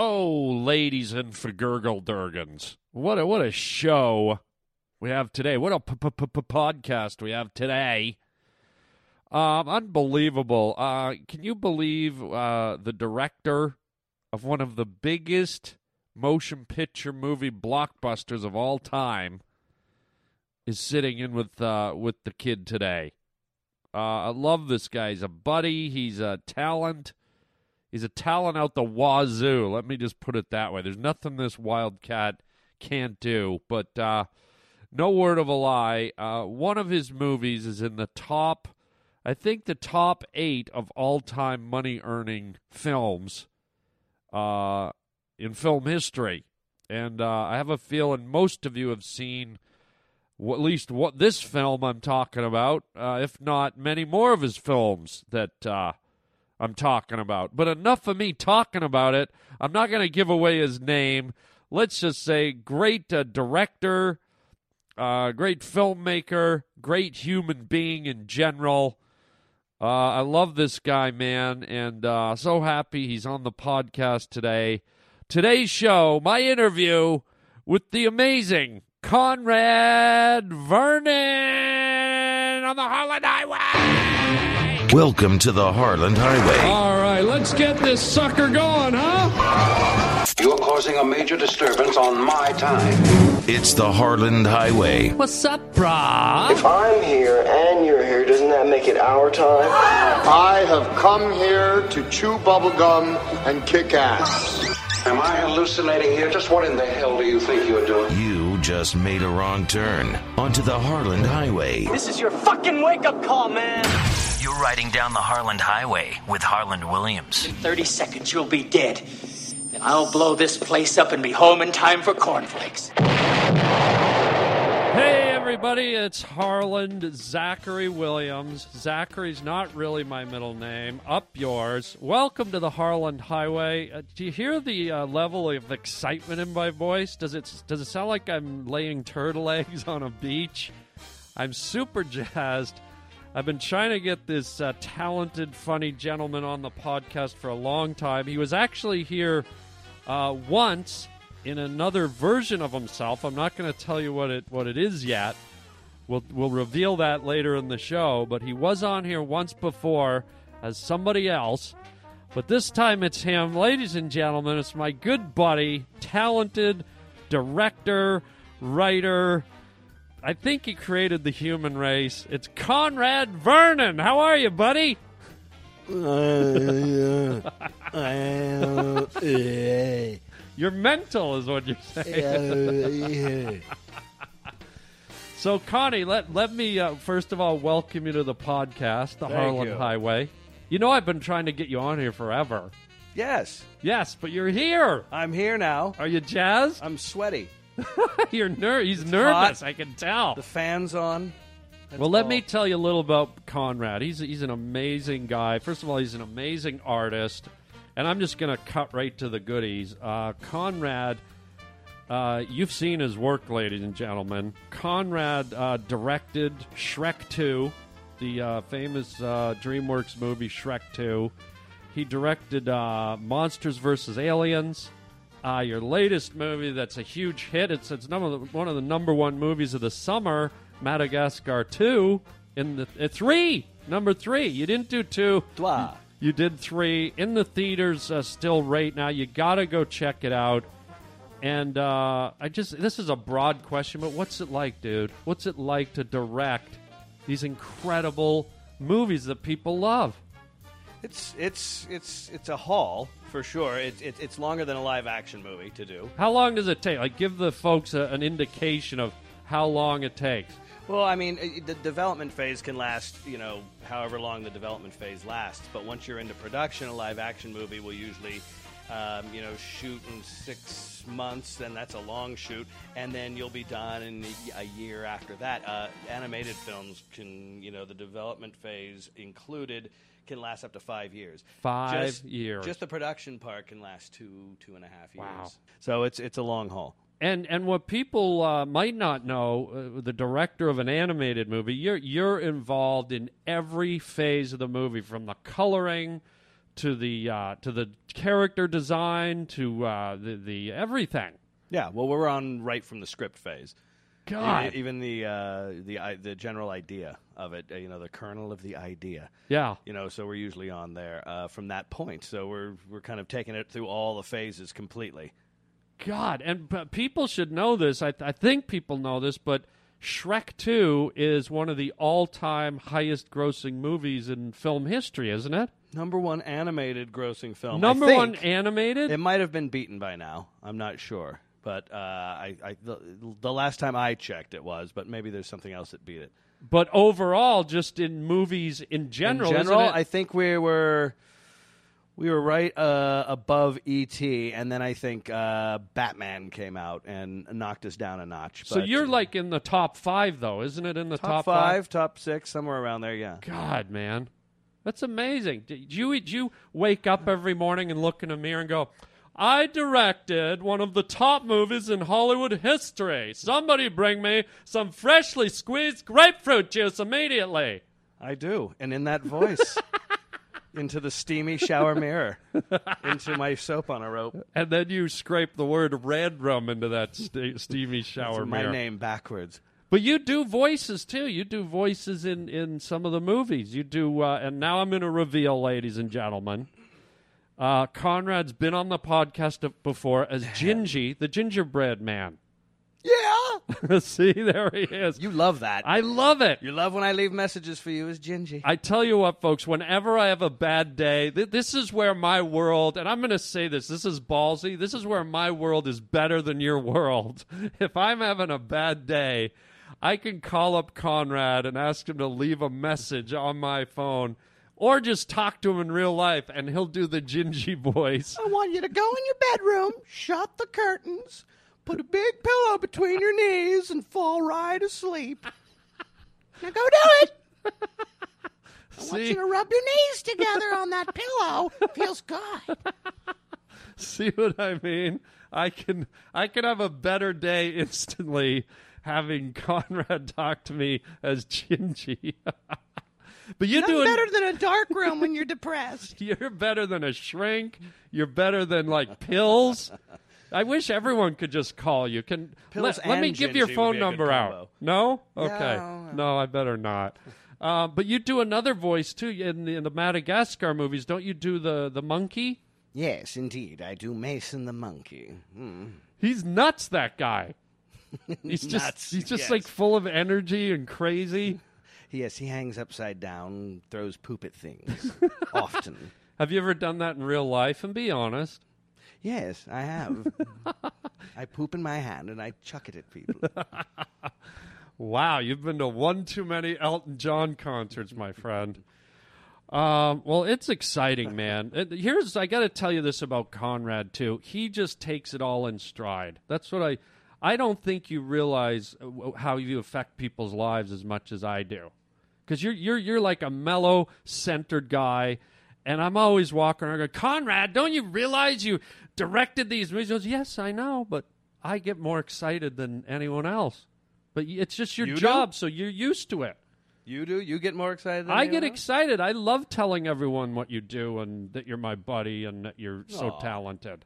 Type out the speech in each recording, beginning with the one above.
Oh, ladies and Durgans, what a what a show we have today. What a podcast we have today. Um, unbelievable. Uh, can you believe uh, the director of one of the biggest motion picture movie blockbusters of all time is sitting in with uh, with the kid today? Uh, I love this guy. He's a buddy. He's a talent. He's a talent out the wazoo. Let me just put it that way. There's nothing this Wildcat can't do. But uh, no word of a lie. Uh, one of his movies is in the top, I think, the top eight of all time money earning films uh, in film history. And uh, I have a feeling most of you have seen at least what this film I'm talking about, uh, if not many more of his films that uh, I'm talking about. But enough of me talking about it. I'm not going to give away his name. Let's just say great uh, director, uh, great filmmaker, great human being in general. Uh, I love this guy, man, and uh, so happy he's on the podcast today. Today's show, my interview with the amazing Conrad Vernon on the Harland Highway. Welcome to the Harland Highway. All right, let's get this sucker going, huh? You're causing a major disturbance on my time. It's the Harland Highway. What's up, brah? If I'm here and you're here, doesn't that make it our time? I have come here to chew bubblegum and kick ass. Am I hallucinating here? Just what in the hell do you think you're doing? You just made a wrong turn onto the Harland Highway. This is your fucking wake up call, man. You're riding down the Harland Highway with Harland Williams. In 30 seconds, you'll be dead. Then I'll blow this place up and be home in time for cornflakes. Everybody, it's Harland Zachary Williams. Zachary's not really my middle name. Up yours. Welcome to the Harland Highway. Uh, do you hear the uh, level of excitement in my voice? Does it does it sound like I'm laying turtle eggs on a beach? I'm super jazzed. I've been trying to get this uh, talented, funny gentleman on the podcast for a long time. He was actually here uh, once in another version of himself. I'm not going to tell you what it what it is yet. We'll we'll reveal that later in the show. But he was on here once before as somebody else. But this time it's him, ladies and gentlemen. It's my good buddy, talented director, writer. I think he created the human race. It's Conrad Vernon. How are you, buddy? Uh, uh, You're mental, is what you're saying. So, Connie, let let me uh, first of all welcome you to the podcast, the Harland you. Highway. You know, I've been trying to get you on here forever. Yes, Yes, but you're here. I'm here now. Are you jazzed? I'm sweaty. you're ner- He's nervous. hot. I can tell. The fan's on. That's well, let all. me tell you a little about Conrad. He's he's an amazing guy. First of all, he's an amazing artist, and I'm just going to cut right to the goodies. Uh, Conrad, uh, you've seen his work, ladies and gentlemen. Conrad uh, directed Shrek 2, the uh, famous uh, DreamWorks movie Shrek 2. He directed uh, Monsters vs. Aliens. Your latest movie that's a huge hit. It's it's number, one of the number one movies of the summer, Madagascar 2. In the uh, three, number three. You didn't do two. Trois. You did three in the theaters uh, still right now. You got to go check it out. And uh, I just this is a broad question, but what's it like, dude? What's it like to direct these incredible movies that people love? It's it's it's it's a haul for sure. It's it, it's longer than a live action movie to do. How long does it take? Like, give the folks a, an indication of how long it takes. Well, I mean, the development phase can last, you know, however long the development phase lasts. But once you're into production, a live action movie will usually, um, you know, shoot in six months, and that's a long shoot, and then you'll be done in a, a year after that. Uh, animated films can, you know, the development phase included can last up to five years. Five Just- years. Just the production part can last two, two and a half years. Wow. So it's it's a long haul. And and what people uh, might not know, uh, the director of an animated movie, you're you're involved in every phase of the movie, from the coloring to the uh, to the character design to uh, the the everything. Yeah, well, we're on right from the script phase. God, E- even the uh, the the general idea of it, uh, you know, the kernel of the idea. yeah. You know, so we're usually on there uh, from that point. So we're we're kind of taking it through all the phases completely. God, and people should know this. I, I think people know this, but Shrek 2 is one of the all-time highest-grossing movies in film history, isn't it? Number one animated grossing film. Number one animated. It might have been beaten by now. I'm not sure, but uh, I, I the, the last time I checked, it was. But maybe there's something else that beat it. but overall, just in movies in general, In general? I think we were we were right uh, above ET, and then I think uh, Batman came out and knocked us down a notch. so But you're like in the top five, though, isn't it? In the top, top, five, top six, somewhere around there. Yeah. God, man, that's amazing. Did you did you wake up every morning and look in a mirror and go, "I directed one of the top movies in Hollywood history. Somebody bring me some freshly squeezed grapefruit juice immediately." I do, and in that voice, into the steamy shower mirror, into my soap on a rope. And then you scrape the word "red rum" into that st- steamy shower my mirror. name backwards. But you do voices too. You do voices in in some of the movies. You do, uh, and now I'm going to reveal, ladies and gentlemen. Uh, Conrad's been on the podcast before as Gingy, the gingerbread man. Yeah, See, there he is. you love that. I love it. you love when I leave messages for you as Gingy. I tell you what, folks, whenever I have a bad day, th- this is where my world, and I'm going to say this, this is ballsy, this is where my world is better than your world. If I'm having a bad day, I can call up Conrad and ask him to leave a message on my phone or just talk to him in real life, and he'll do the Gingy voice. I want you to go in your bedroom, shut the curtains, put a big pillow between your knees, and fall right asleep. Now go do it. I want See? you to rub your knees together on that pillow. Feels good. See what I mean? I can I can have a better day instantly having Conrad talk to me as Gingy. but you do better than a dark room when you're depressed. You're better than a shrink. You're better than like pills. I wish everyone could just call you. Can Pills let, let me give your phone be a good number out. No, okay, No, no, I better not. Uh, but you do another voice too in the, in the Madagascar movies, don't you? Do the the monkey? Yes, indeed. I do Mason the monkey. He's nuts. That guy. He's just Nuts, he's just yes. like full of energy and crazy. Yes, he hangs upside down, throws poop at things. Often. Have you ever done that in real life? And be honest. Yes, I have. I poop in my hand and I chuck it at people. Wow, you've been to one too many Elton John concerts, my friend. Um, well, it's exciting, man. Here's I got to tell you this about Conrad too. He just takes it all in stride. That's what I. I don't think you realize uh, how you affect people's lives as much as I do, because you're you're you're like a mellow, centered guy, and I'm always walking around going, Conrad, don't you realize you directed these movies? He goes, yes, I know, but I get more excited than anyone else. But it's just your You do? job, so you're used to it. You do? You get more excited than I get else? excited. I love telling everyone what you do and that you're my buddy and that you're so talented.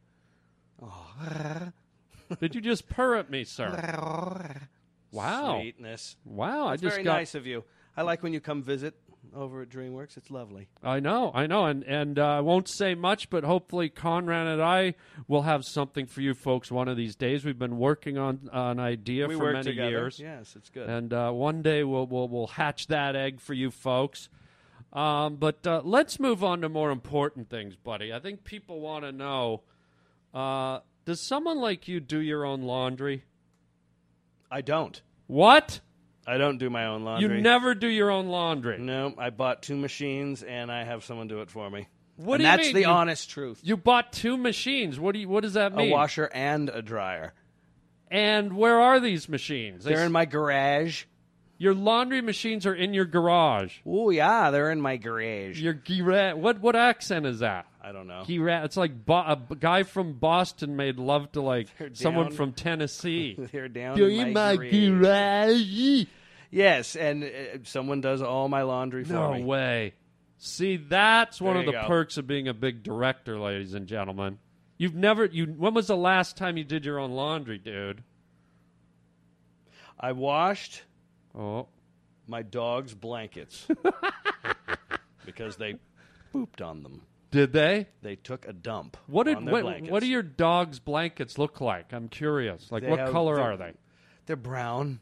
Did you just purr at me, sir? Wow. Sweetness. Wow, I That's just very got nice of you. I like when you come visit over at DreamWorks. It's lovely. I know, I know, and and uh, I won't say much, but hopefully Conrad and I will have something for you folks one of these days. We've been working on uh, an idea we for work many together. years, Yes, it's good. and uh, one day we'll we'll we'll hatch that egg for you folks. Um, but uh, let's move on to more important things, buddy. I think people want to know: uh, Does someone like you do your own laundry? I don't. What? I don't do my own laundry. You never do your own laundry. No, I bought two machines and I have someone do it for me. What and do you that's mean? the You- honest truth. You bought two machines. What do you? What does that mean? A washer and a dryer. And where are these machines? They They're in my garage. Your laundry machines are in your garage. Oh yeah, they're in my garage. Your gira- what what accent is that? I don't know. Gira- it's like Bo- a guy from Boston made love to like They're someone from Tennessee. They're down You're in in my, my garage. garage. Yes, and uh, someone does all my laundry for No me. way. See, that's one of the go. perks of being a big director, ladies and gentlemen. You've never you. When was the last time you did your own laundry, dude? I washed Oh, my dog's blankets because they pooped on them. Did they? They took a dump. What did what, blankets. what do your dog's blankets look like? I'm curious. Like, They what have- color they're- are they? They're brown.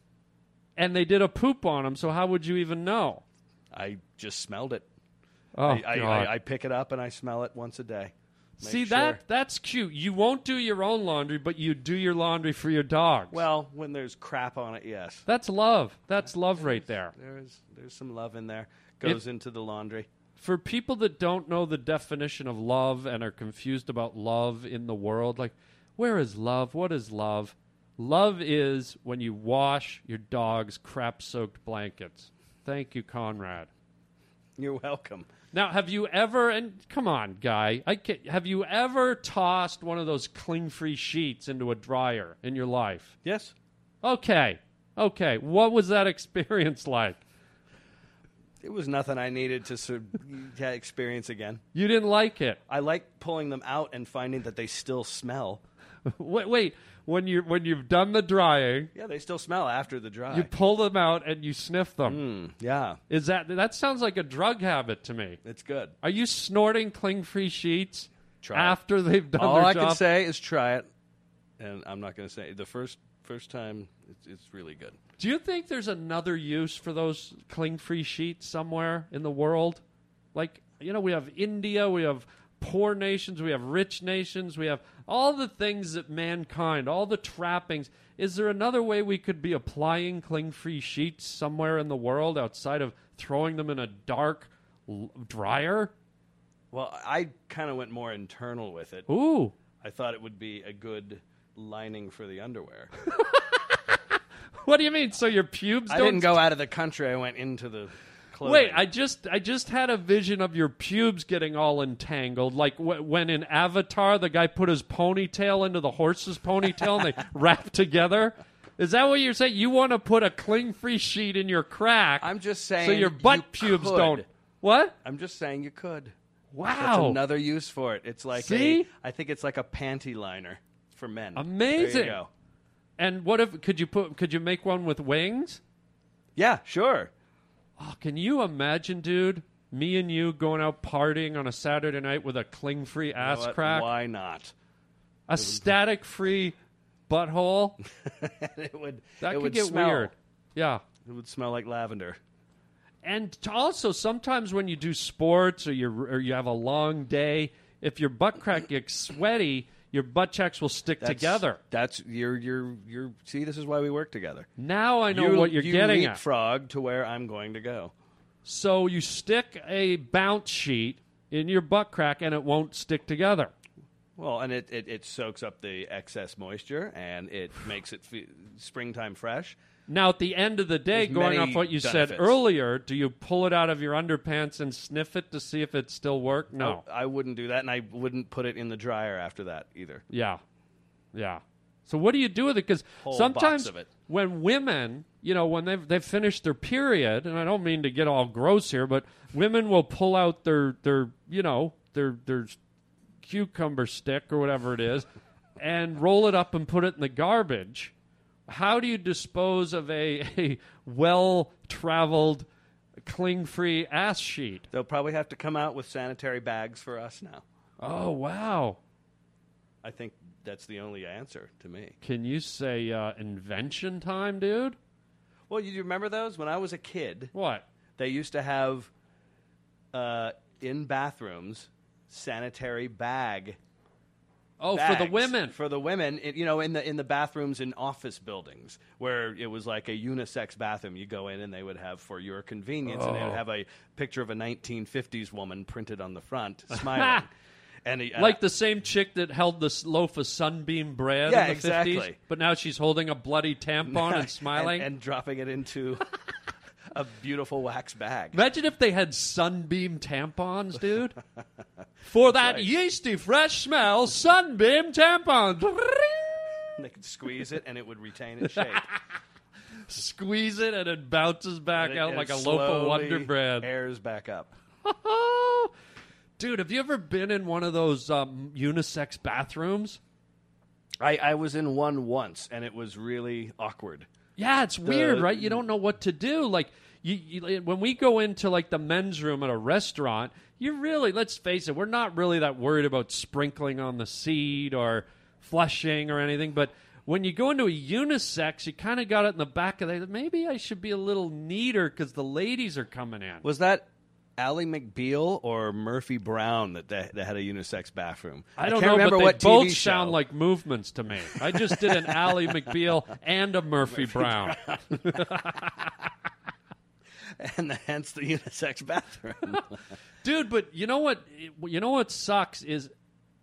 And they did a poop on them, so how would you even know? I just smelled it. Oh I, I, God! I, I pick it up and I smell it once a day. Make See sure- that that's cute. You won't do your own laundry, but you do your laundry for your dogs. Well, when there's crap on it, yes. that's love. That's love right there. There's there's some love in there. Goes into the laundry. For people that don't know the definition of love and are confused about love in the world, like where is love? What is love? Love is when you wash your dog's crap-soaked blankets. Thank you, Conrad. You're welcome. Now, have you ever? And come on, guy, I can, have you ever tossed one of those cling-free sheets into a dryer in your life? Yes. Okay, okay. What was that experience like? It was nothing I needed to yeah, experience again. You didn't like it. I like pulling them out and finding that they still smell. Wait, wait. When you when you've done the drying, Yeah, they still smell after the dry. you pull them out and you sniff them. Mm, yeah, Is that that sounds like a drug habit to me? it's good. Are you snorting cling-free sheets Try it. after they've done All I job? can say is try it, and I'm not going to say the first first time. It's, it's really good. Do you think there's another use for those cling-free sheets somewhere in the world? Like, you know, we have India, we have poor nations, we have rich nations, we have all the things that mankind, all the trappings. Is there another way we could be applying cling-free sheets somewhere in the world outside of throwing them in a dark l- dryer? Well, I kind of went more internal with it. Ooh. I thought it would be a good lining for the underwear. What do you mean? So your pubes I don't didn't go out of the country. I went into the clothing. Wait, I just I just had a vision of your pubes getting all entangled, like w- when in Avatar the guy put his ponytail into the horse's ponytail and they wrapped together. Is that what you're saying? You want to put a cling-free sheet in your crack? I'm just saying. so your butt you pubes could. don't. What? I'm just saying you could. Wow, that's another use for it. It's like See? a. I think it's like a panty liner for men. Amazing. There you go. And what if could you put could you make one with wings? Yeah, sure. Oh, can you imagine, dude? Me and you going out partying on a Saturday night with a cling-free You know ass crack, Why not? a static-free butthole. it would. That it could would get smell. weird. Yeah. It would smell like lavender. And also, sometimes when you do sports or you or you have a long day, if your butt crack gets sweaty, your butt checks will stick That's- together. That's you're you're you're. See, this is why we work together. Now I know you, what you're you getting at. leapfrog to where I'm going to go. So you stick a bounce sheet in your butt crack, and it won't stick together. Well, and it, it, it soaks up the excess moisture and it makes it fe- springtime fresh. Now, at the end of the day, There's going off what you said earlier, do you pull it out of your underpants and sniff it to see if it still worked? No. I, I wouldn't do that, and I wouldn't put it in the dryer after that either. Yeah, yeah. So what do you do with it? Because sometimes box of it. when women, you know, when they've they've finished their period, and I don't mean to get all gross here, but women will pull out their their you know their their cucumber stick or whatever it is, and roll it up and put it in the garbage. How do you dispose of a, a well traveled, cling free ass sheet? They'll probably have to come out with sanitary bags for us now. Oh wow! I think that's the only answer to me. Can you say uh, invention time, dude? Well, you remember those when I was a kid? What? They used to have uh, in bathrooms sanitary bag. Oh, for the women. For the women, it, you know, in the in the bathrooms in office buildings where it was like a unisex bathroom. You go in and they would have for your convenience, and they Oh. would have a picture of a 1950s woman printed on the front, smiling. and uh, like the same chick that held this loaf of sunbeam bread Yeah, in the exactly. 50s, but now she's holding a bloody tampon and smiling. and, and dropping it into a beautiful wax bag. Imagine if they had sunbeam tampons, dude. For that right. yeasty fresh smell, sunbeam tampons. They could squeeze it and it would retain its shape. Squeeze it and it bounces back it- out like a loaf of Wonder Bread. Airs back up. Dude, have you ever been in one of those um, unisex bathrooms? I, I was in one once, and it was really awkward. Yeah, it's weird, right? You don't know what to do. Like you, you, when we go into like the men's room at a restaurant, you really let's face it, we're not really that worried about sprinkling on the seat or flushing or anything. But when you go into a unisex, you kind of got it in the back of the maybe I should be a little neater because the ladies are coming in. Was that Ally McBeal or Murphy Brown that, that, that had a unisex bathroom? I don't know, remember but they what both TV show. sound like movements to me. I just did an Ally McBeal and a Murphy, Brown. and hence the unisex bathroom. dude but you know what you know what sucks is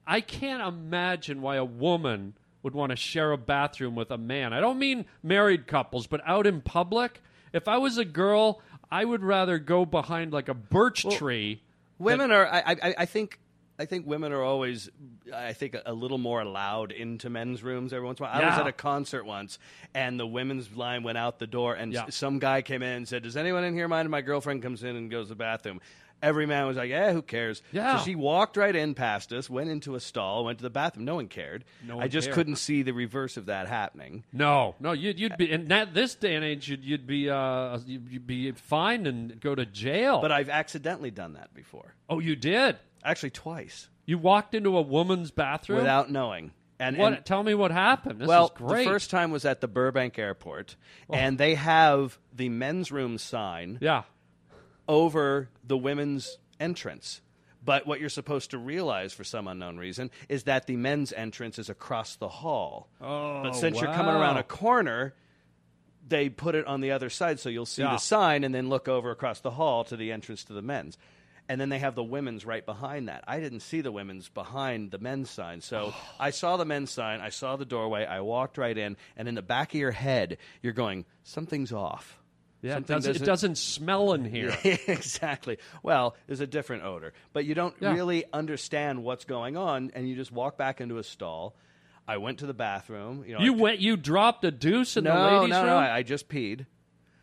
i can't imagine why a woman would want to share a bathroom with a man i don't mean married couples but out in public if i was a girl i would rather go behind like a birch tree women are, I, I, I think. I think women are always, I think, a, little more allowed into men's rooms every once in a while. I was at a concert once, and the women's line went out the door, and Yeah. s- some guy came in and said, "Does anyone in here mind if my girlfriend comes in and goes to the bathroom?" Every man was like, "Yeah, who cares?" Yeah. So she walked right in past us, went into a stall, went to the bathroom. No one cared. No one I just cared. couldn't see the reverse of that happening. no no you'd, you'd be in that this day and age you'd, you'd be uh you'd, you'd be fined and go to jail But I've accidentally done that before, oh you did actually twice, you walked into a woman's bathroom without knowing. And, what and tell me what happened this well, is great the first time was at the Burbank Airport, and they have the men's room sign yeah over the women's entrance. But what you're supposed to realize for some unknown reason is that the men's entrance is across the hall. Oh, but since you're coming around a corner, they put it on the other side so you'll see Yeah. the sign and then look over across the hall to the entrance to the men's. And then they have the women's right behind that. I didn't see the women's behind the men's sign. So oh. I saw the men's sign, I saw the doorway, I walked right in, and in the back of your head, you're going, something's off. Yeah, it Something doesn't, it doesn't smell in here. exactly. Well, there's a different odor, but you don't Yeah. really understand what's going on, and you just walk back into a stall. I went to the bathroom. You know, You I, went. You dropped a deuce in no, the ladies' no, room. no. I, I just peed.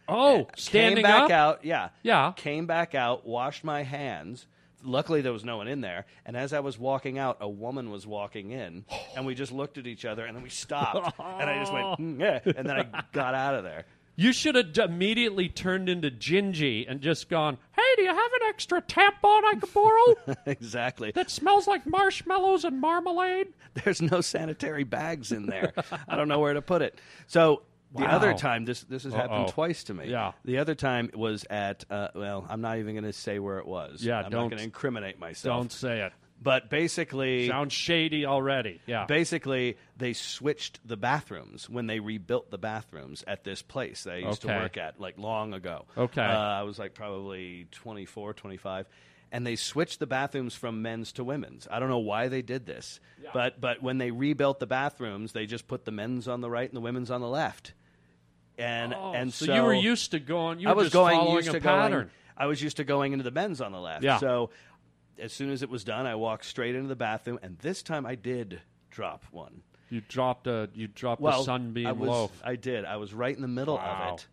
oh, standing came back up. out. Yeah, Yeah. Came back out. Washed my hands. Luckily, there was no one in there. And as I was walking out, a woman was walking in, and we just looked at each other, and then we stopped, and I just went, "Mm, yeah, and then I got out of there. You should have immediately turned into Gingy and just gone. Hey, do you have an extra tampon I could borrow exactly. that smells like marshmallows and marmalade? There's no sanitary bags in there. I don't know where to put it. So the Wow. other time, this this has happened Uh-oh. twice to me. Yeah. The other time was at uh, well, I'm not even going to say where it was. Yeah, I'm not going to incriminate myself. Don't say it. But basically, Sounds shady already. Yeah. basically they switched the bathrooms when they rebuilt the bathrooms at this place they used Okay. to work at like long ago. Okay. Uh, I was like probably 24, 25 and they switched the bathrooms from men's to women's. I don't know why they did this. But but when they rebuilt the bathrooms, they just put the men's on the right and the women's on the left. And Oh, and so, so, you were used to going. You I were was just going following used a to pattern. going. I was used to going into the men's on the left. Yeah. So as soon as it was done, I walked straight into the bathroom, and this time I did drop one. You dropped a. You dropped Well, a sunbeam I was, loaf. I did. I was right in the middle Wow. of it,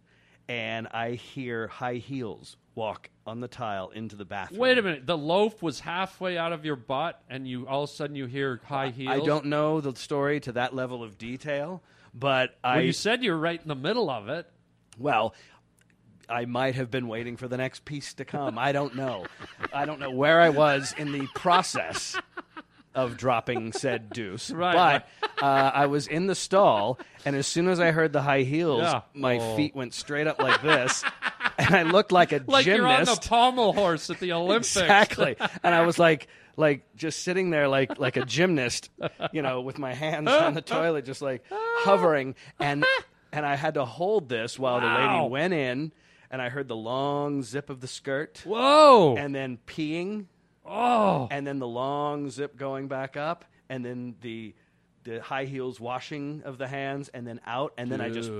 and I hear high heels walk on the tile into the bathroom. Wait a minute. The loaf was halfway out of your butt, and you all of a sudden you hear high heels. I don't know the story to that level of detail, but I you said you were right in the middle of it. Well, I might have been waiting for the next piece to come. I don't know. I don't know where I was in the process of dropping said deuce. Right, but uh, I was in the stall, and as soon as I heard the high heels, Yeah. my Oh. feet went straight up like this, and I looked like a Like you're on the gymnast. pommel horse at the Olympics. Exactly. and I was like like just sitting there like like a gymnast, you know, with my hands on the toilet just like hovering and and I had to hold this while the Wow. lady went in and I heard the long zip of the skirt Whoa. and then peeing oh. and then the long zip going back up and then the the high heels washing of the hands and then out and then I just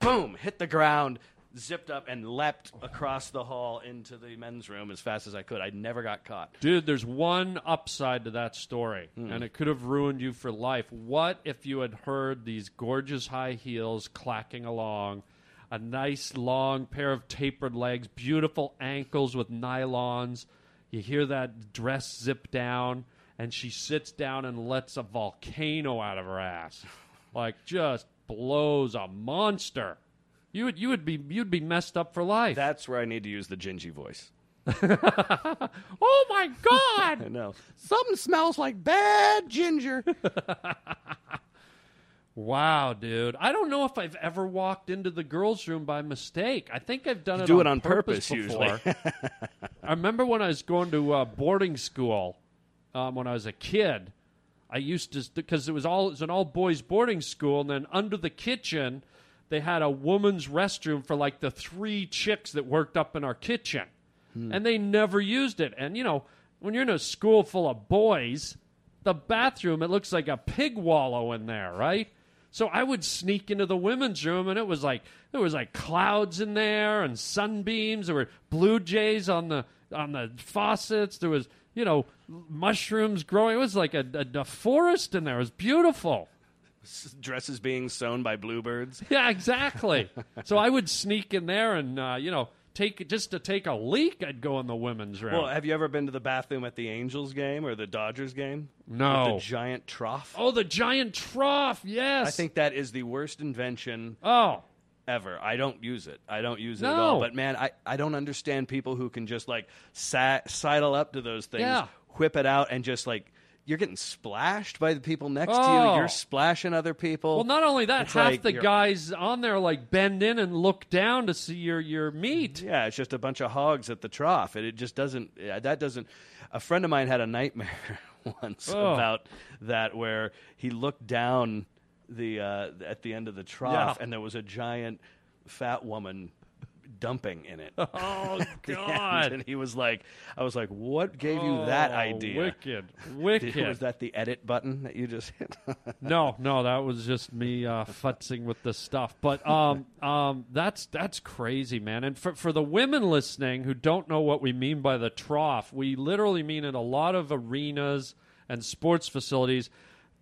boom hit the ground zipped up and leapt across the hall into the men's room as fast as I could. I never got caught. Dude, there's one upside to that story, Hmm. and it could have ruined you for life. What if you had heard these gorgeous high heels clacking along, a nice long pair of tapered legs, beautiful ankles with nylons? You hear that dress zip down, and she sits down and lets a volcano out of her ass, like just blows a monster. You would you would be you'd be messed up for life. That's where I need to use the Gingy voice. oh my god! I know. Something smells like bad ginger. Wow, dude. I don't know if I've ever walked into the girls' room by mistake. I think I've done You it do on it on purpose, purpose, before. usually. I remember when I was going to uh, boarding school um, when I was a kid. I used to because it was all it was an all boys boarding school, and then under the kitchen they had a woman's restroom for like the three chicks that worked up in our kitchen, and they never used it. And you know, when you're in a school full of boys, the bathroom it looks like a pig wallow in there, right? So I would sneak into the women's room, and it was like there was like clouds in there and sunbeams. There were blue jays on the on the faucets. There was you know mushrooms growing. It was like a, a, a forest in there. It was beautiful. Dresses being sewn by bluebirds. Yeah, exactly. so I would sneak in there and uh, you know take just to take a leak. I'd go in the women's room. Well, have you ever been to the bathroom at the Angels game or the Dodgers game? No. With the giant trough. oh, the giant trough. Yes. I think that is the worst invention Oh. ever. I don't use it. I don't use it No. at all. But man, I, I don't understand people who can just like sa- sidle up to those things, Yeah. whip it out, and just like you're getting splashed by the people next to Oh. you. You're splashing other people. Well, not only that, It's half like the you're- guys on there like bend in and look down to see your your meat. Yeah, it's just a bunch of hogs at the trough. And it just doesn't. That doesn't. A friend of mine had a nightmare once Oh. about that, where he looked down the uh, at the end of the trough, Yeah. and there was a giant fat woman dumping in it. Oh at the end. God! And he was like, "I was like, what gave you that Oh, idea? Wicked, Did- wicked. was that the edit button that you just hit? no, no, that was just me uh, futzing with the stuff. But um, um, that's that's crazy, man. And for for the women listening who don't know what we mean by the trough, we literally mean in a lot of arenas and sports facilities.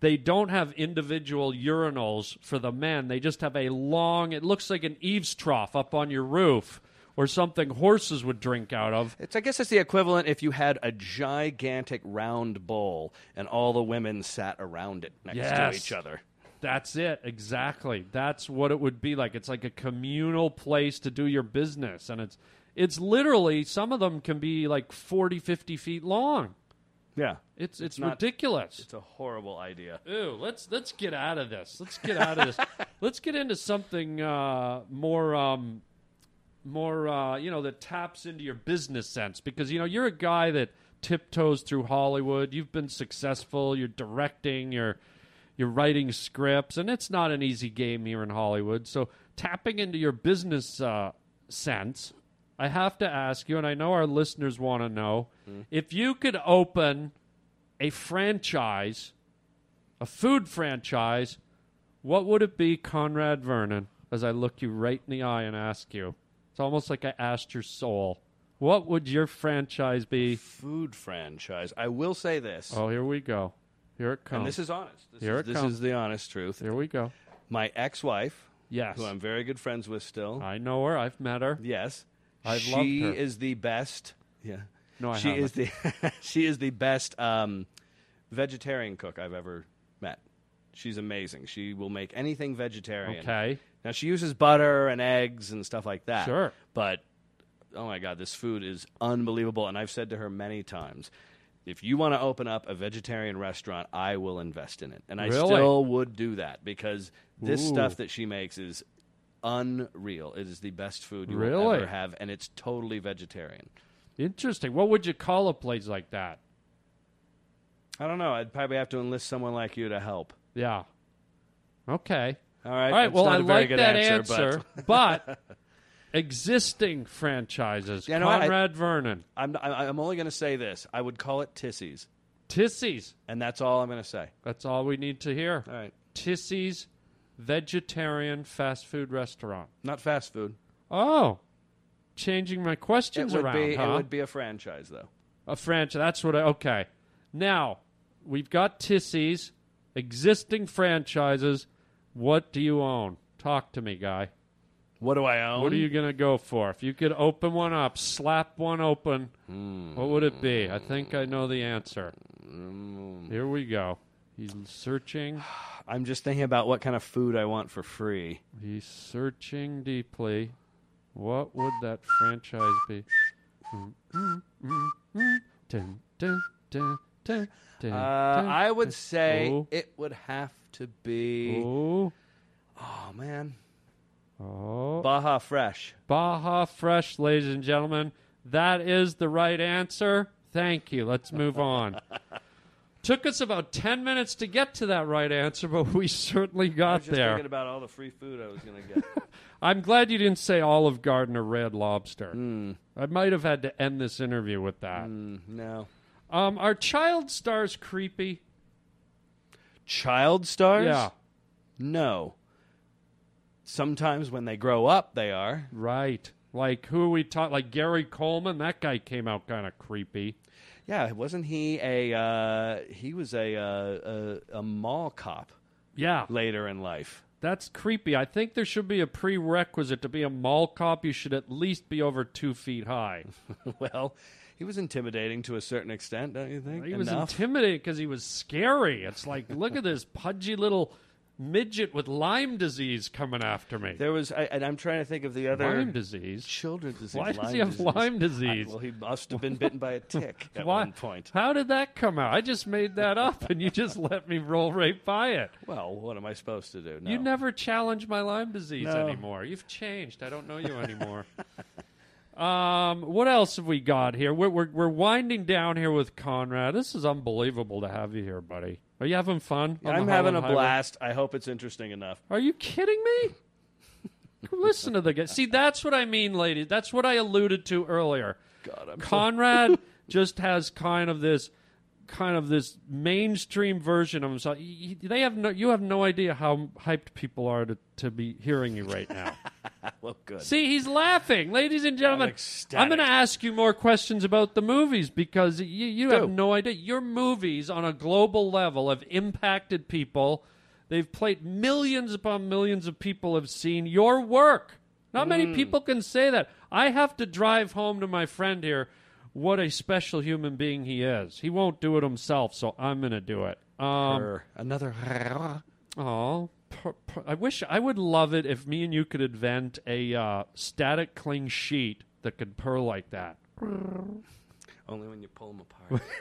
They don't have individual urinals for the men. They just have a long. It looks like an eaves trough up on your roof, or something horses would drink out of. It's, I guess it's the equivalent if you had a gigantic round bowl and all the women sat around it next to each other. That's it. Exactly. That's what it would be like. It's like a communal place to do your business and it's it's literally some of them can be like 40 50 feet long. Yeah, It's it's, not- ridiculous. it's a horrible idea. Ooh, let's let's get out of this. Let's get out of this. let's get into something uh, more um, more uh, you know that taps into your business sense because you know you're a guy that tiptoes through Hollywood. You've been successful. You're directing. You're you're writing scripts, and it's not an easy game here in Hollywood. So tapping into your business uh, sense, I have to ask you, and I know our listeners want to know mm-hmm. if you could open a franchise, a food franchise, what would it be, Conrad Vernon? As I look you right in the eye and ask you, it's almost like I asked your soul. What would your franchise be? Food franchise. I will say this, Oh, here we go. Here it comes. and this is honest. This, Here is, it this comes. is the honest truth. here we go. My ex-wife, Yes, who I'm very good friends with still. I know her. I've met her. yes, I've she loved her. is the best. Yeah, No, I she haven't. is the she is the best um, vegetarian cook I've ever met. She's amazing. She will make anything vegetarian. Okay. Now she uses butter and eggs and stuff like that. Sure. But oh my god, this food is unbelievable and I've said to her many times, if you want to open up a vegetarian restaurant, I will invest in it. And I Really? still would do that because this Ooh. stuff that she makes is unreal. It is the best food you will ever have and it's totally vegetarian. Interesting. What would you call a place like that? I don't know. I'd probably have to enlist someone like you to help. Yeah. Okay. All right. All right. Well, not I a very like good that answer, answer, but existing franchises. You know what? I- Conrad Vernon, I'm, I'm only going to say this. I would call it Tissies, Tissies. and that's all I'm going to say. That's all we need to hear. All right. Tissies vegetarian fast food restaurant. Not fast food. Oh, changing my It questions would around. be. huh? It would be a franchise, though. a franchise. That's what I. Okay. Now we've got Tissy's, existing franchises. What do you own? Talk to me, guy. What do I own? What are you going to go for? If you could open one up, slap one open, what would it be? I think I know the answer. Hmm. Here we go. He's searching. I'm just thinking about what kind of food I want for free. He's searching deeply. What would that franchise be? Uh. I would say Oh. it would have to be. Oh, Oh man, oh. Baja Fresh. Baja Fresh, ladies and gentlemen. That is the right answer. Thank you. Let's move on. Took us about 10 minutes to get to that right answer, but we certainly I got was just there. thinking about all the free food I was going to get. I'm glad you didn't say Olive Garden or Red Lobster. Hmm. I might have had to end this interview with that. no. Um, are child stars creepy? Child stars? Yeah, No. Sometimes when they grow up, they are. right. Like who we talking? Like Gary Coleman? That guy came out kind of creepy. Yeah, wasn't he a? Uh, he was a, uh, a a mall cop Yeah, later in life. That's creepy. I think there should be a prerequisite to be a mall cop. You should at least be over two feet high. well, he was intimidating to a certain extent, don't you think? He was Enough? intimidating because he was scary. It's like, look at this pudgy little midget with Lyme disease coming after me. There was, I, and I'm trying to think of the other Lyme disease. children's disease. Why does Lyme he have disease. Lyme disease? I- well, he must have been bitten by a tick at Why- one point. How did that come out? I just made that up, and you just let me roll right by it. Well, what am I supposed to do? No. You never challenge my Lyme disease No. anymore. You've changed. I don't know you anymore. um, what else have we got here? We're, we're we're winding down here with Conrad. This is unbelievable to have you here, buddy. Are you having fun? I'm having a Highway? blast. I hope it's interesting enough. Are you kidding me? Listen to the guy. See, that's what I mean, ladies. That's what I alluded to earlier. God, I'm so- Conrad just has kind of this kind of this mainstream version of himself. They have no, you have no idea how hyped people are to, to be hearing you right now. well, good. See, he's laughing, ladies and gentlemen. ecstatic. I'm going to ask you more questions about the movies because you, you have no idea. Your movies on a global level have impacted people. They've played millions upon millions of people have seen your work. Not many Mm. people can say that. I have to drive home to my friend here what a special human being he is. He won't do it himself, so I'm going to do it. Um, Another. Oh, I wish I would love it if me and you could invent a uh, static cling sheet that could purr like that. Only when you pull them apart.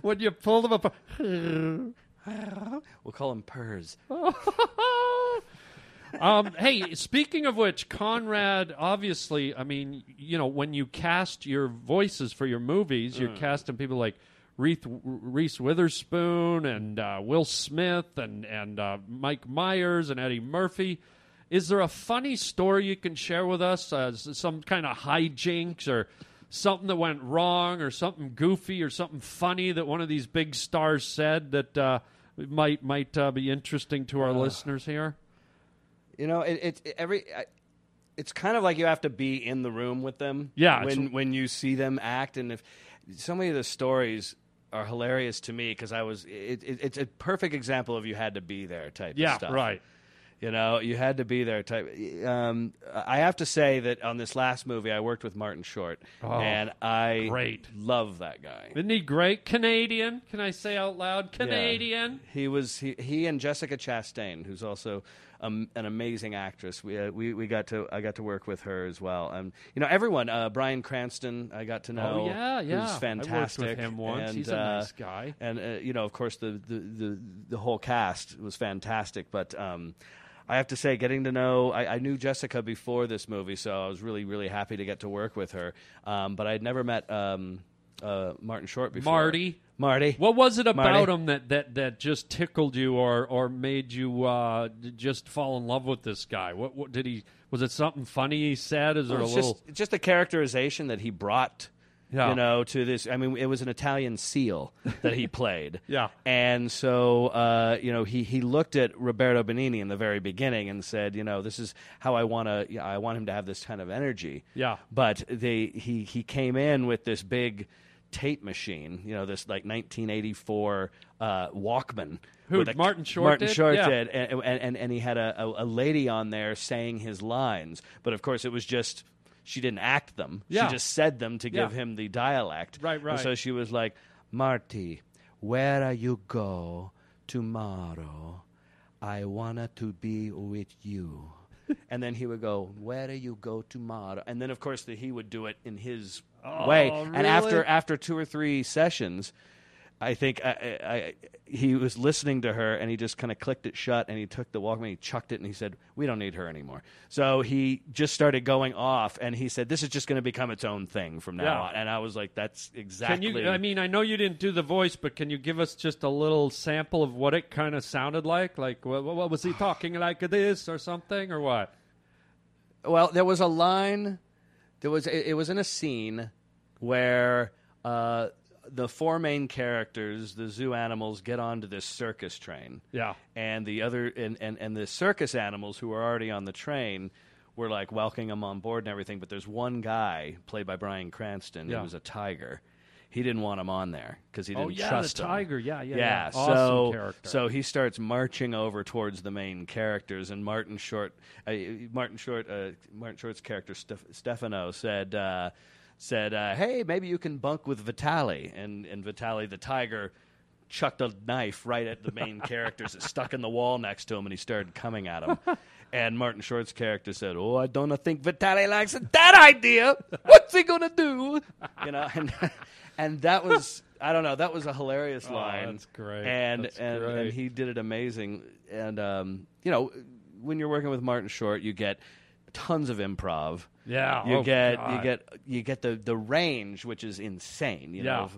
When you pull them apart. we'll call them purrs. um, hey, speaking of which, Conrad, obviously, I mean, you know, when you cast your voices for your movies, you're casting people like Reese, Witherspoon and uh, Will Smith and, and uh, Mike Myers and Eddie Murphy. Is there a funny story you can share with us? Uh, some kind of hijinks or something that went wrong or something goofy or something funny that one of these big stars said that uh, might might uh, be interesting to our listeners here? You know, it, it, it- every. I, it's kind of like you have to be in the room with them. Yeah, When when you see them act, and if so many of the stories are hilarious to me because I was. It, it, it's a perfect example of you had to be there type. Yeah, of stuff. Yeah, right. You know, you had to be there. Type. Um, I have to say that on this last movie, I worked with Martin Short, and I Oh, great. love that guy. Isn't he great? Canadian. Can I say out loud? Canadian. Yeah. He was he, he and Jessica Chastain, who's also um, an amazing actress. We, uh, we we got to I got to work with her as well. Um, you know everyone. Uh, Bryan Cranston, I got to know. Oh, yeah, yeah. I worked fantastic. with him once. And, He's a uh, nice guy. And uh, you know, of course, the, the the the whole cast was fantastic. But um, I have to say, getting to know, I, I knew Jessica before this movie, so I was really really happy to get to work with her. Um, but I'd never met um, uh, Martin Short before. Marty. Marty. What was it about Marty. him that, that, that just tickled you or, or made you uh, just fall in love with this guy? What, what did he? Was it something funny he said? Is there Well, a little? just just the characterization that he brought Yeah. you know to this i mean it was an italian seal that he played Yeah. and so uh, you know he he looked at Roberto Benigni in the very beginning and said you know this is how i want to you know, i want him to have this kind of energy Yeah. but they he he came in with this big tape machine, you know, this like 1984 uh, Walkman. Who, a- Martin Short Martin did? Short Yeah. did, and, and, and, and he had a, a, a lady on there saying his lines, but of course it was just she didn't act them. Yeah. She just said them to give Yeah. him the dialect. Right, And right. so she was like, Marty, where are you go tomorrow? I wanna to be with you. and then he would go, Where do you go tomorrow? And then of course the, he would do it in his way. Oh, And after after two or three sessions, I think I, I, I, he was listening to her, and he just kind of clicked it shut, and he took the Walkman, he chucked it, and he said, "We don't need her anymore." So he just started going off, and he said, "This is just going to become its own thing from now Yeah. on." And I was like, "That's Can exactly." you? I mean, I know you didn't do the voice, but can you give us just a little sample of what it kind of sounded like? Like, what, what was he talking like this or something, or what? Well, there was a line. There was it, it was in a scene where uh, the four main characters, the zoo animals, get onto this circus train. Yeah. and the other and, and, and the circus animals who were already on the train were like welcoming them on board and everything. But there's one guy played by Bryan Cranston Yeah. who was a tiger. He didn't want him on there because he Oh, didn't yeah, trust the him. tiger. Yeah, yeah, yeah. yeah. Awesome so character. so he starts marching over towards the main characters, and Martin Short, uh, Martin Short, uh, Martin Short's character Stef- Stefano said. Uh, Said, uh, "Hey, maybe you can bunk with Vitaly." And and Vitaly, the tiger, chucked a knife right at the main characters. It stuck in the wall next to him, and he started coming at him. and Martin Short's character said, "Oh, I don't think Vitaly likes that idea. What's he gonna do?" You know, and and that was I don't know. That was a hilarious Oh, line. that's great. And That's and great. and he did it amazing. And um, you know, when you're working with Martin Short, you get tons of improv. Yeah, you oh, get God. you get you get the the range, which is insane. You Yeah. know,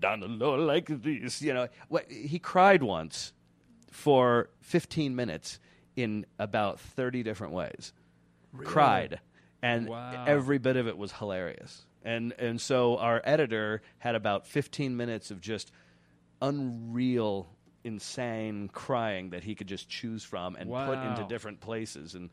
down the low like this. You know, what he cried once for 15 minutes in about 30 different ways. Cried, and Wow. every bit of it was hilarious. And and so our editor had about 15 minutes of just unreal, insane crying that he could just choose from and put into different places. And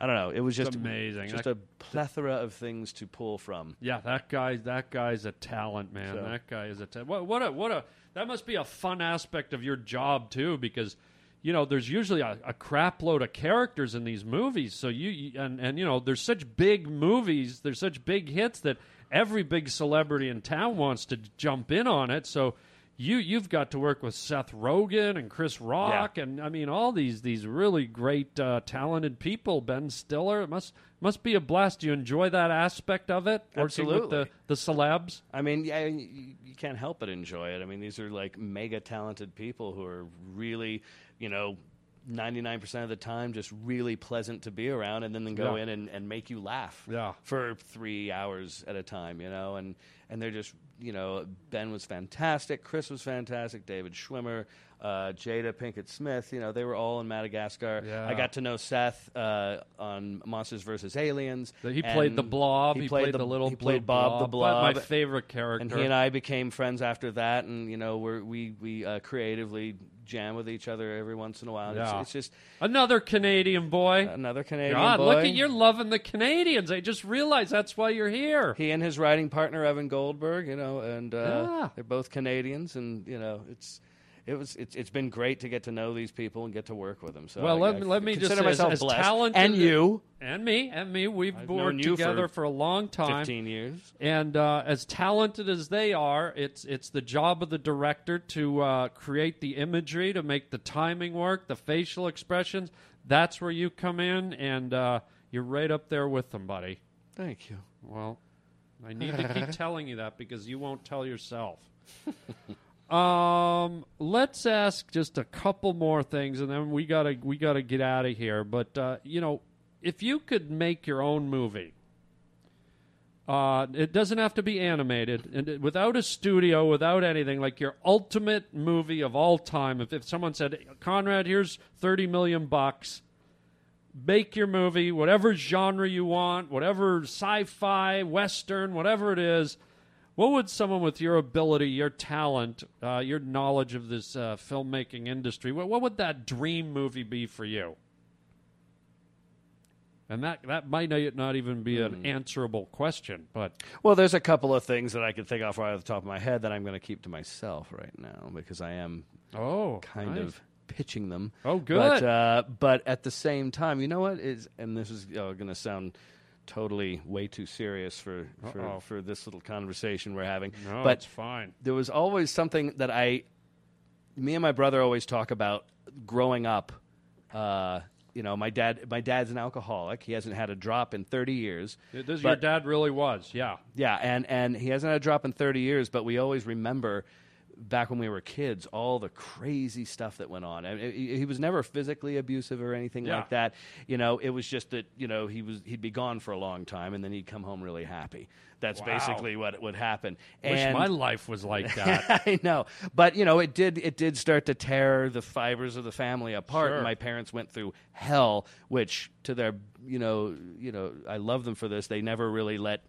I don't know, it was just amazing. just That- a plethora of things to pull from. Yeah, that guy. That guy's a talent, man. So- That guy is a talent. What, what a what a. That must be a fun aspect of your job too, because you know there's usually a, a crap load of characters in these movies. So you and and you know there's such big movies, there's such big hits that every big celebrity in town wants to jump in on it. So. You you've got to work with Seth Rogen and Chris Rock and I mean all these these really great uh, talented people. Ben Stiller. It must must be a blast. Do you enjoy that aspect of it? Working with Absolutely. the the celebs. I mean, yeah, you, you can't help but enjoy it. I mean, these are like mega talented people who are really, you know, 99% of the time just really pleasant to be around and then, then go Yeah. in and, and make you laugh Yeah. for three hours at a time, you know, and, and they're just, you know, Ben was fantastic, Chris was fantastic, David Schwimmer, uh, Jada Pinkett Smith, you know, they were all in Madagascar. Yeah. I got to know Seth uh, on Monsters vs. Aliens. He played the blob. He, played, the, little He played Bob the blob. My favorite character. And he and I became friends after that, and you know, we're, we we uh, creatively jam with each other every once in a while. Yeah. It's, it's just Another Canadian boy. another Canadian God, boy. look at you're loving the Canadians. I just realized that's why you're here. He and his writing partner Evan Goldberg, you know, and uh, Yeah. they're both Canadians, and you know, it's. It was. It's, it's been great to get to know these people and get to work with them. So well, I- let, I me let me just say, myself as, blessed, talented and you, and me and me. We've I've worked together for for a long time. fifteen years. And uh, as talented as they are, it's it's the job of the director to uh, create the imagery, to make the timing work, the facial expressions. That's where you come in, and uh, you're right up there with them, buddy. Thank you. Well, I need to keep telling you that because you won't tell yourself. um, let's ask just a couple more things, and then we gotta we gotta get out of here. But uh, you know, if you could make your own movie, uh, it doesn't have to be animated, and it- without a studio, without anything, like your ultimate movie of all time. If if someone said, Conrad, here's thirty million bucks make your movie, whatever genre you want, whatever sci-fi, western, whatever it is. What would someone with your ability, your talent, uh, your knowledge of this uh, filmmaking industry, what, what would that dream movie be for you? And that that might not even be an answerable question, but Well, there's a couple of things that I could think off right off the top of my head that I'm going to keep to myself right now because I am oh, kind nice. of pitching them. Oh, good. But, uh, but at the same time, you know what is, and this is uh, going to sound totally way too serious for for, for this little conversation we're having. No, but it's fine. there was always something that I, me and my brother always talk about growing up. Uh, you know, my dad. My dad's an alcoholic. He hasn't had a drop in thirty years. This, your dad really was, yeah. yeah, and and he hasn't had a drop in 30 years, but we always remember back when we were kids all the crazy stuff that went on. I mean, he, he was never physically abusive or anything Yeah. like that. You know, it was just that you know he was he'd be gone for a long time and then he'd come home really happy. That's Wow. basically what would happen. Wish and my life was like that. I know, but you know, it did it did start to tear the fibers of the family apart. Sure. My parents went through hell, which to their you know you know I love them for this. They never really let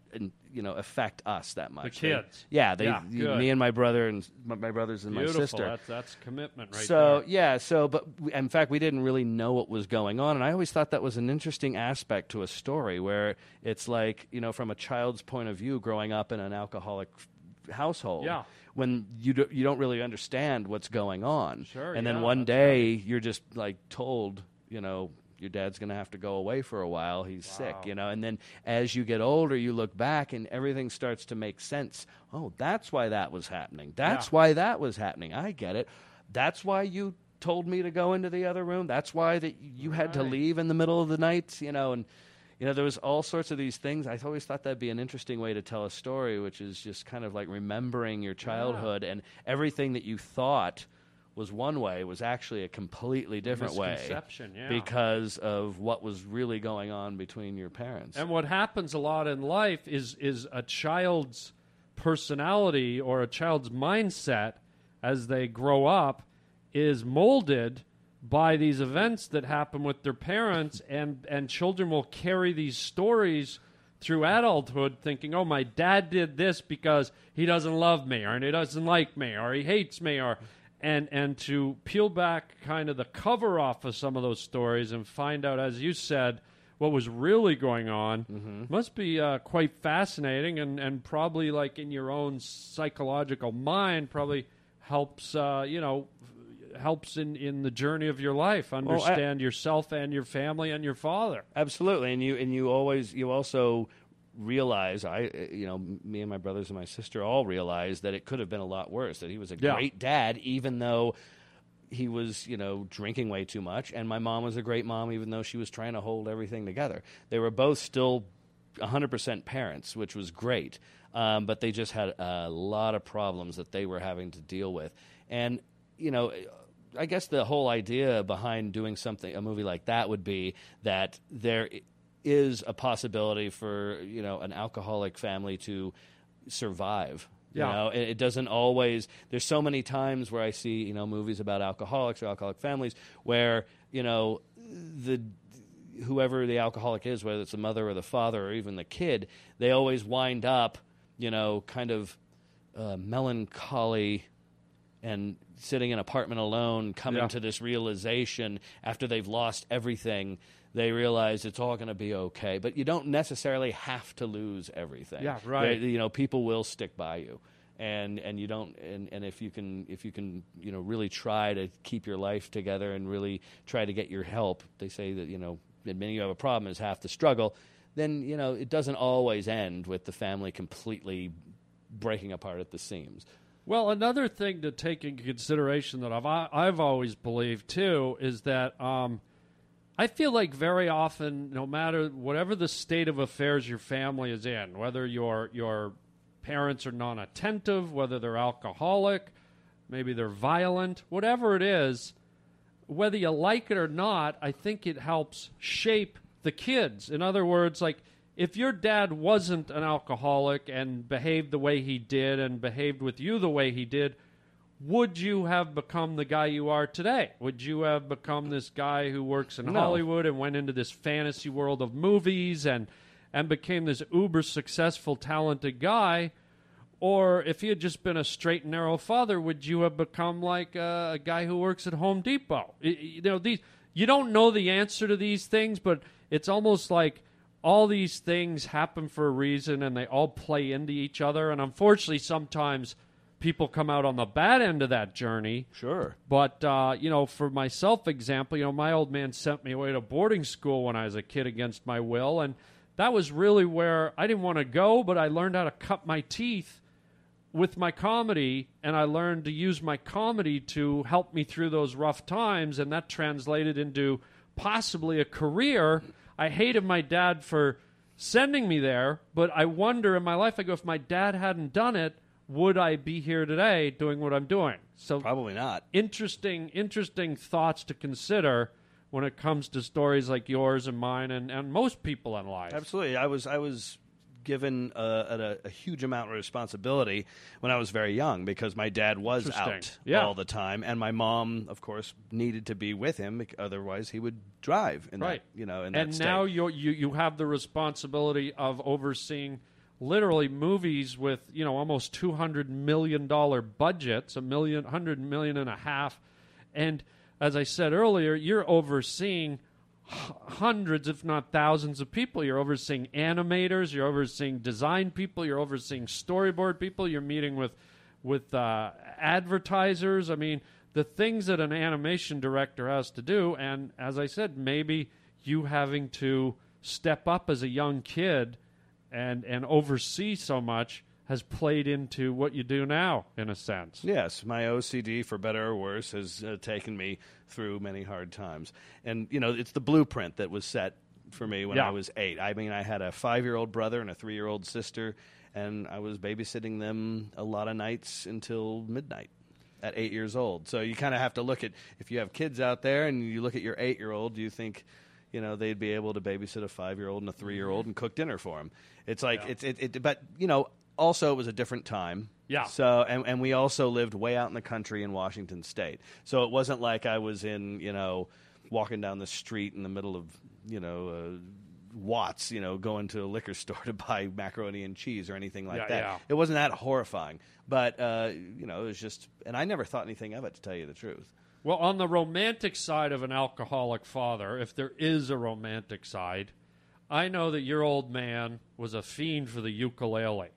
you know affect us that much. The kids. yeah, they Yeah, good. me and my brother and my, my brothers and Beautiful. my sister. That's that's commitment right so there. yeah, so but we, in fact, we didn't really know what was going on, and I always thought that was an interesting aspect to a story where it's like you know from a child's point of view, growing up in an alcoholic household. Yeah. When you do, you don't really understand what's going on, Sure, and then one day you're just like told, you know. Your dad's going to have to go away for a while. He's sick, you know. And then as you get older, you look back and everything starts to make sense. Oh, that's why that was happening. That's Yeah. why that was happening. I get it. That's why you told me to go into the other room. That's why that you had to leave in the middle of the night, you know, and you know there was all sorts of these things. I always thought that'd be an interesting way to tell a story, which is just kind of like remembering your childhood and everything that you thought was one way was actually a completely different way yeah. because of what was really going on between your parents. And what happens a lot in life is is a child's personality or a child's mindset as they grow up is molded by these events that happen with their parents and and children will carry these stories through adulthood thinking oh my dad did this because he doesn't love me or he doesn't like me or he hates me or and and to peel back kind of the cover off of some of those stories and find out as you said what was really going on. Must be uh, quite fascinating and, and probably like in your own psychological mind probably helps uh, you know helps in, in the journey of your life I- understand yourself and your family and your father Absolutely, and you and you always you also realize I you know me and my brothers and my sister all realized that it could have been a lot worse. That he was a Yeah. great dad, even though he was you know drinking way too much, and my mom was a great mom, even though she was trying to hold everything together. They were both still 100% parents, which was great, um, but they just had a lot of problems that they were having to deal with, and you know. I guess the whole idea behind doing something, a movie like that, would be that there is a possibility for you know an alcoholic family to survive. Yeah. You know, it, it doesn't always. There's so many times where I see you know movies about alcoholics or alcoholic families where you know the whoever the alcoholic is, whether it's the mother or the father or even the kid, they always wind up, you know, kind of uh, melancholy and sitting in an apartment alone, coming Yeah. to this realization after they've lost everything. They realize it's all going to be okay, but you don't necessarily have to lose everything. Yeah, right. They- you know, people will stick by you, and and you don't. And, and if you can, if you can, you know, really try to keep your life together and really try to get your help. They say that you know, admitting you have a problem is half the struggle. Then you know, it doesn't always end with the family completely breaking apart at the seams. Well, another thing to take into consideration that I've I've always believed too is that um, I feel like very often, no matter whatever the state of affairs your family is in, whether your your parents are non-attentive, whether they're alcoholic, maybe they're violent, whatever it is, whether you like it or not, I think it helps shape the kids. In other words, like if your dad wasn't an alcoholic and behaved the way he did and behaved with you the way he did, would you have become the guy you are today? Would you have become this guy who works in No. Hollywood and went into this fantasy world of movies and and became this uber successful talented guy? Or if he had just been a straight and narrow father, would you have become like uh, a guy who works at Home Depot? You know, these you don't know the answer to these things, but it's almost like all these things happen for a reason and they all play into each other. And unfortunately, sometimes people come out on the bad end of that journey. Sure. But uh, you know, for myself, example, you know, my old man sent me away to boarding school when I was a kid against my will, and that was really where I didn't want to go, but I learned how to cut my teeth with my comedy, and I learned to use my comedy to help me through those rough times, and that translated into possibly a career. I hated my dad for sending me there, but I wonder in my life, I go, if my dad hadn't done it, would I be here today doing what I'm doing? So Probably not. interesting, interesting thoughts to consider when it comes to stories like yours and mine and, and most people in life. Absolutely. I was I was given a, a, a huge amount of responsibility when I was very young because my dad was out Yeah. all the time, and my mom, of course, needed to be with him. Otherwise, he would drive. In right. That, you know. In and that now state. you you you have the responsibility of overseeing literally movies with you know almost two hundred million dollar budgets, a million, hundred million and a half, and as I said earlier, you're overseeing hundreds, if not thousands, of people. You're overseeing animators, you're overseeing design people, you're overseeing storyboard people. You're meeting with with uh, advertisers. I mean, the things that an animation director has to do, and as I said, maybe you having to step up as a young kid and and oversee so much has played into what you do now, in a sense. Yes, my OCD, for better or worse, has uh, taken me through many hard times. And, you know, it's the blueprint that was set for me when Yeah. I was eight. I mean, I had a five year old brother and a three year old sister, and I was babysitting them a lot of nights until midnight at eight years old. So you kind of have to look at if you have kids out there and you look at your eight year old, do you think. You know they'd be able to babysit a five-year-old and a three-year-old and cook dinner for them. It's like it's it, it. But you know, also it was a different time. Yeah. So and and we also lived way out in the country in Washington State. So it wasn't like I was in you know walking down the street in the middle of you know. Uh, Watts, you know, going to a liquor store to buy macaroni and cheese or anything like Yeah, that. yeah. It wasn't that horrifying, but uh, you know, it was just, and I never thought anything of it, to tell you the truth. Well, on the romantic side of an alcoholic father, if there is a romantic side, I know that your old man was a fiend for the ukulele.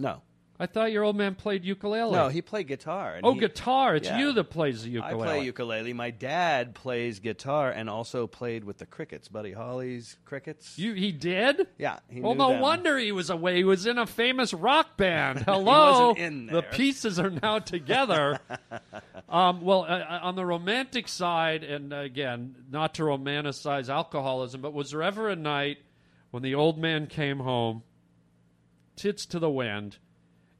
No, I thought your old man played ukulele. no, he played guitar. Oh, he- guitar. It's Yeah. you that plays the ukulele. I play ukulele. My dad plays guitar and also played with the Crickets, Buddy Holly's Crickets. You, he did? Yeah, he well, no them. wonder he was away. He was in a famous rock band. Hello. The pieces are now together. um, well, uh, uh, on the romantic side, and again, not to romanticize alcoholism, but was there ever a night when the old man came home, tits to the wind,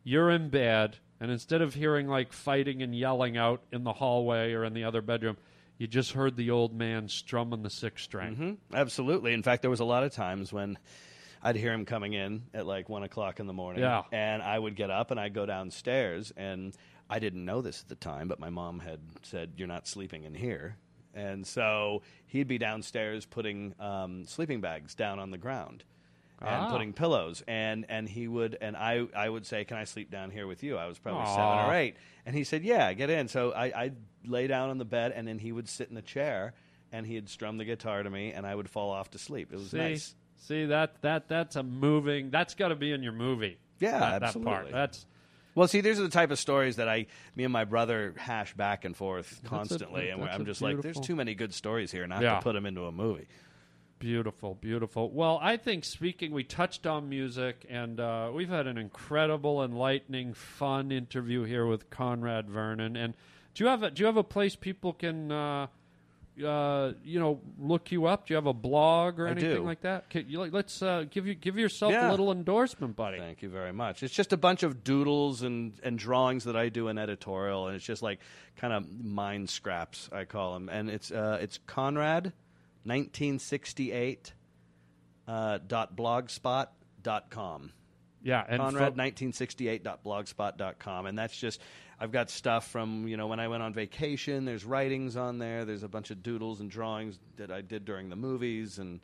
you're in bed, and instead of hearing like fighting and yelling out in the hallway or in the other bedroom, you just heard the old man strumming the six string. hmm Absolutely. In fact, there was a lot of times when I'd hear him coming in at like one o'clock in the morning. Yeah. And I would get up and I'd go downstairs. And I didn't know this at the time, but my mom had said, You're not sleeping in here. And so he'd be downstairs putting um, sleeping bags down on the ground. And Ah. putting pillows, and and he would, and I I would say, "Can I sleep down here with you?" I was probably Aw. seven or eight, and he said, "Yeah, get in." So I I'd lay down on the bed, and then he would sit in the chair, and he'd strum the guitar to me, and I would fall off to sleep. It was See, nice. see that that that's a moving. That's got to be in your movie. Yeah, that, absolutely. That part. That's Well, see, these are the type of stories that I, me and my brother hash back and forth a- constantly, and I'm a just like, there's too many good stories here not Yeah. to put them into a movie. Beautiful, beautiful. Well, I think speaking, we touched on music, and uh, we've had an incredible, enlightening, fun interview here with Conrad Vernon. And do you have a, do you have a place people can? Uh, uh, you know, look you up. Do you have a blog or I anything do. like that? Can you, let's uh, give you give yourself Yeah. a little endorsement, buddy. Thank you very much. It's just a bunch of doodles and, and drawings that I do in editorial, and it's just like kind of mind scraps I call them. And it's uh, it's Conrad, 1968 uh, dot blogspot dot com. Yeah, and Conrad fo- 1968.blogspot.com and that's just I've got stuff from, you know, when I went on vacation, there's writings on there, there's a bunch of doodles and drawings that I did during the movies and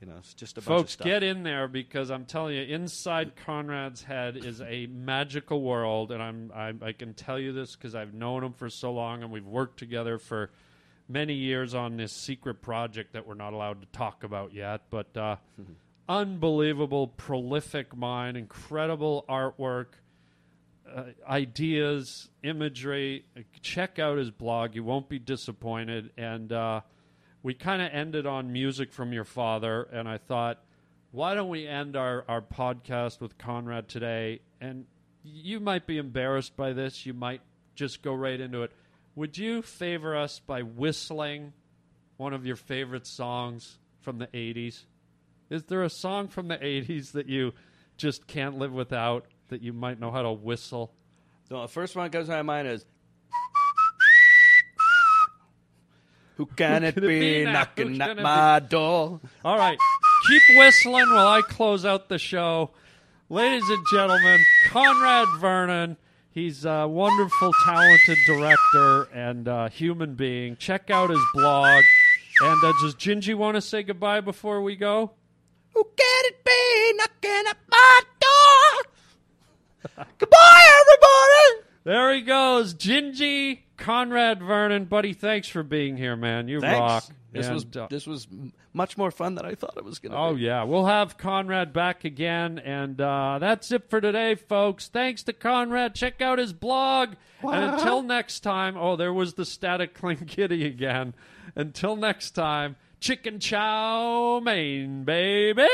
You know, it's just a bunch of Folks, get in there because I'm telling you, inside Conrad's head is a magical world, and I'm I, I can tell you this because I've known him for so long, and we've worked together for many years on this secret project that we're not allowed to talk about yet. But uh, unbelievable, prolific mind, incredible artwork, uh, ideas, imagery. Check out his blog; you won't be disappointed. And uh, we kind of ended on music from your father, and I thought, why don't we end our, our podcast with Conrad today? And you might be embarrassed by this. You might just go right into it. Would you favor us by whistling one of your favorite songs from the 80s? Is there a song from the 80s that you just can't live without that you might know how to whistle? So the first one that comes to my mind is Who can it could it be, be knocking at can it my door? All right. Keep whistling while I close out the show. Ladies and gentlemen, Conrad Vernon. He's a wonderful, talented director and uh, human being. Check out his blog. And uh, does Gingy want to say goodbye before we go? Who can it be knocking at my door? Goodbye, everybody. There he goes, Gingy Conrad Vernon. Buddy, thanks for being here, man. You Thanks. rock. This was And, uh, this was much more fun than I thought it was going to be. Oh, be. yeah. We'll have Conrad back again. And uh, that's it for today, folks. Thanks to Conrad. Check out his blog. And until next time, oh, there was the static cling kitty again. Until next time, chicken chow mein, baby.